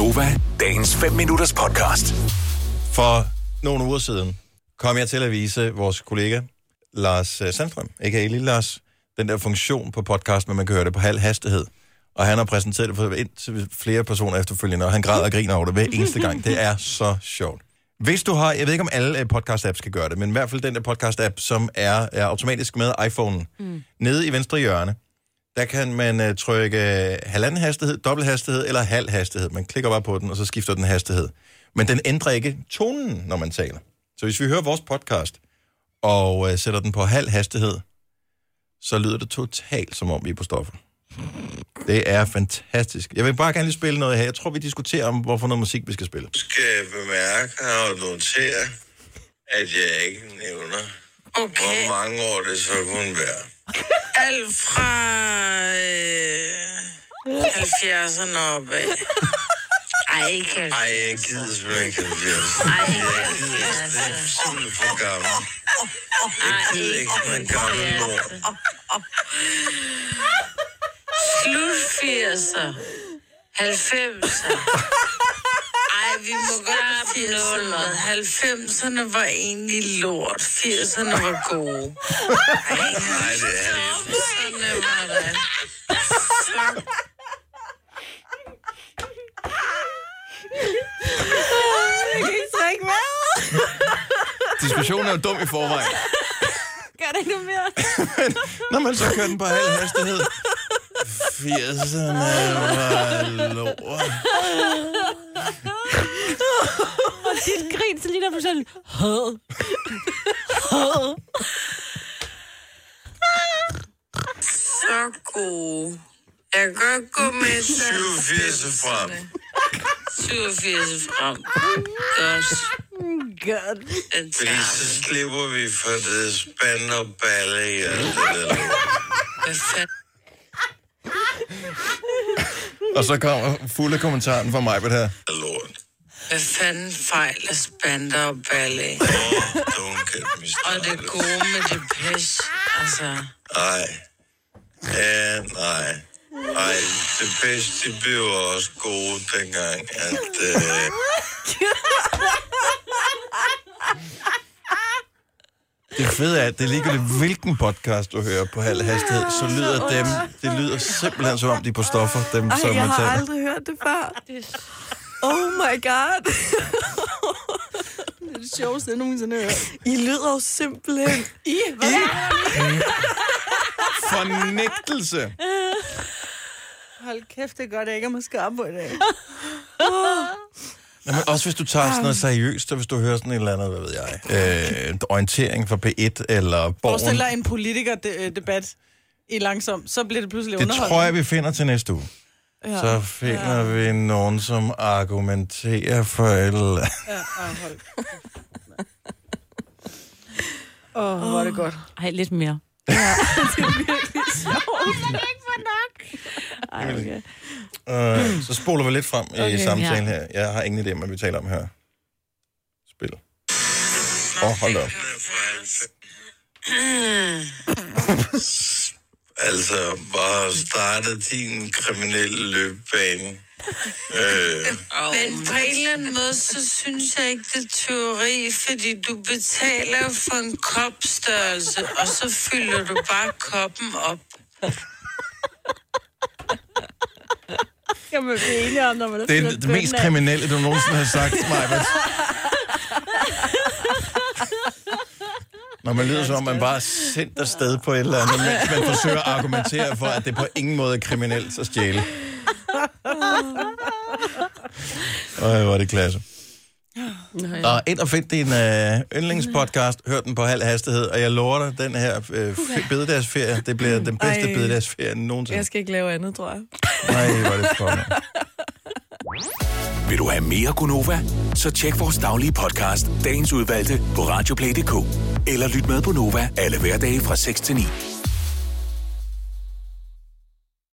Gunova, dagens 5 minutters podcast. For nogle uger siden kom jeg til at vise vores kollega Lars øh, Sandstrøm, a.k.a. Lille Lars, den der funktion på podcast, hvor man kan høre det på halv hastighed. Og han har præsenteret det for indtil flere personer efterfølgende, og han græder og griner over det hver eneste gang. Det er så sjovt. Hvis du har, jeg ved ikke om alle øh, podcast-apps skal gøre det, men i hvert fald den der podcast-app, som er, er automatisk med iPhone, mm. nede i venstre hjørne, der kan man uh, trykke halvanden hastighed, dobbelt hastighed eller halv hastighed. Man klikker bare på den, og så skifter den hastighed. Men den ændrer ikke tonen, når man taler. Så hvis vi hører vores podcast, og uh, sætter den på halv hastighed, så lyder det totalt, som om vi er på stoffer. Det er fantastisk. Jeg vil bare gerne lige spille noget her. Jeg tror, vi diskuterer om, hvorfor noget musik vi skal spille. skal bemærke og notere, at jeg ikke nævner, Okay. hvor mange år det så kunne være. Alt fra øh, 70'erne opad. Ej, ikke Ej, jeg gider simpelthen ikke 70. Ej, Jeg gider ikke. Det er simpelthen for gammel. Jeg gider ikke med en gammel mor. Slut 80'er. 90'er. Ej, vi må godt 80'erne. 90'erne var egentlig lort. 80'erne var gode. Ej, Nej, det er han. 90'erne var da. Fuck. Jeg kan ikke trække vejret. Diskussionen er jo dum i forvejen. Gør det ikke mere? Når man så kører den på halv hastighed. 80'erne var lort. Og dit grin, så lige der på sådan... Had. Had. Så gode. Jeg kan godt gå med til 87 frem. 87 frem. Godt. Godt. Den Fordi så slipper vi for det spand og balle i alt det der lort. Hvad fanden? Og så kommer fulde kommentaren fra mig på det her. lort. Hvad fanden fejler spander og balle? Åh, don't get me Og det started. gode med det pis. Altså, Nej. Ja, nej. Ej, det bedste, de blev også gode dengang, at... Øh, Det fede er, at det er ligegyldigt, hvilken podcast du hører på halv hastighed, så lyder dem, det lyder simpelthen som om, de er på stoffer, dem Ej, som jeg man har taler. aldrig hørt det før. Oh my god. det er det sjoveste, jeg nogensinde har hørt. I lyder jo simpelthen... I? Hvad? Fornægtelse. Hold kæft, det er godt, jeg ikke er måske op på i dag. Nå, men også hvis du tager sådan noget seriøst, og hvis du hører sådan et eller andet, hvad ved jeg, øh, orientering fra P1 eller Forestil Borgen. dig en politikerdebat i langsom, så bliver det pludselig Det tror jeg, vi finder til næste uge. Ja. Så finder ja. vi nogen, som argumenterer for et eller andet. Ja, ej, hold. Åh, oh, hvor er det godt. Ej, lidt mere. Det er virkelig sjovt. Ej, okay. Øh, så spoler vi lidt frem i Okay, samtalen ja. her. Jeg har ingen idé om, hvad vi taler om her. Spil. Åh, oh, hold da op. altså, bare starte din kriminelle løbebane. Øh, Men på en eller anden måde, så synes jeg ikke, det er teori, fordi du betaler for en kopstørrelse, og så fylder du bare koppen op. Kan man blive enige om, når man er Det er det mest kriminelle, du nogensinde har sagt, Majbert. Når man lyder som om, man bare er sendt afsted på et eller andet, mens man forsøger at argumentere for, at det på ingen måde er kriminelt at stjæle. Øj, hvor er det klasse. Og ind og find din øh, yndlingspodcast, hør den på halv hastighed, og jeg lover dig, den her øh, bededagsferie, det bliver den bedste Ej. bededagsferie nogensinde. Jeg skal ikke lave andet, tror jeg. Nej, hvor er det for Vil du have mere Gunova? Så tjek vores daglige podcast, dagens udvalgte, på radioplay.dk. Eller lyt med på Nova alle hverdage fra 6 til 9.